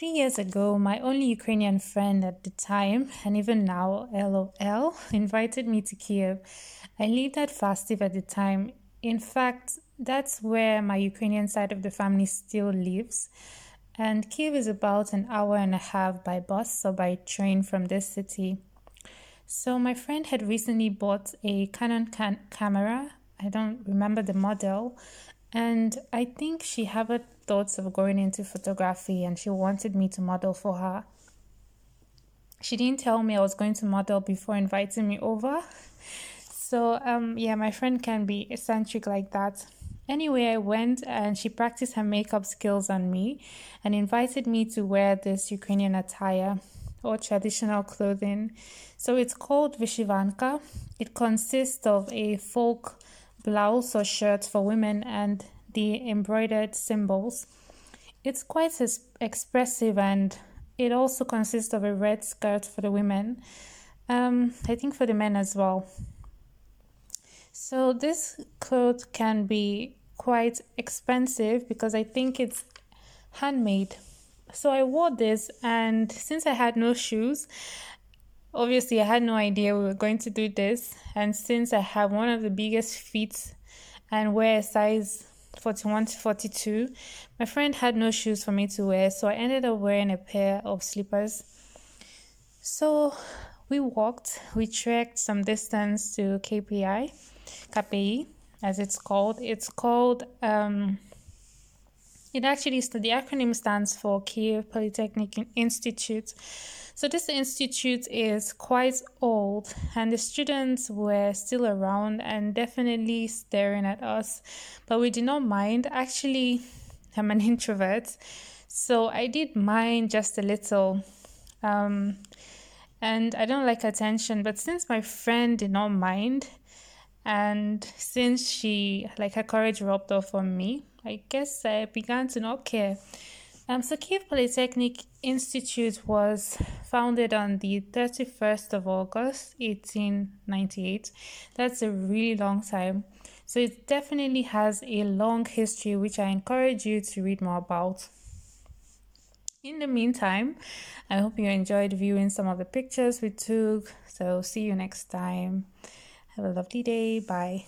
three years ago, my only Ukrainian friend at the time, and even now, LOL, invited me to Kiev. I lived at Fastiv at the time. In fact, that's where my Ukrainian side of the family still lives. And Kiev is about an hour and a half by bus or by train from this city. So, my friend had recently bought a Canon can- camera. I don't remember the model. And I think she had thoughts of going into photography and she wanted me to model for her. She didn't tell me I was going to model before inviting me over. So, um, yeah, my friend can be eccentric like that. Anyway, I went and she practiced her makeup skills on me and invited me to wear this Ukrainian attire or traditional clothing. So it's called Vyshyvanka. It consists of a folk blouse or shirt for women and the embroidered symbols. It's quite expressive and it also consists of a red skirt for the women. Um, I think for the men as well. So this cloth can be quite expensive because I think it's handmade. So I wore this and since I had no shoes, obviously I had no idea we were going to do this and since I have one of the biggest feet and wear a size 41 to 42, my friend had no shoes for me to wear, so I ended up wearing a pair of slippers. So we walked, we trekked some distance to KPI, KPI, as it's called. It's called, um, it actually, is the acronym stands for Kiev Polytechnic Institute. So this institute is quite old, and the students were still around and definitely staring at us, but we did not mind. Actually, I'm an introvert, so I did mind just a little. Um, and I don't like attention, but since my friend did not mind, and since she like her courage rubbed off on me, I guess I began to not care. Um, so Kiev Polytechnic Institute was founded on the 31st of August 1898. That's a really long time. So it definitely has a long history, which I encourage you to read more about. In the meantime, I hope you enjoyed viewing some of the pictures we took. So see you next time. Have a lovely day. Bye.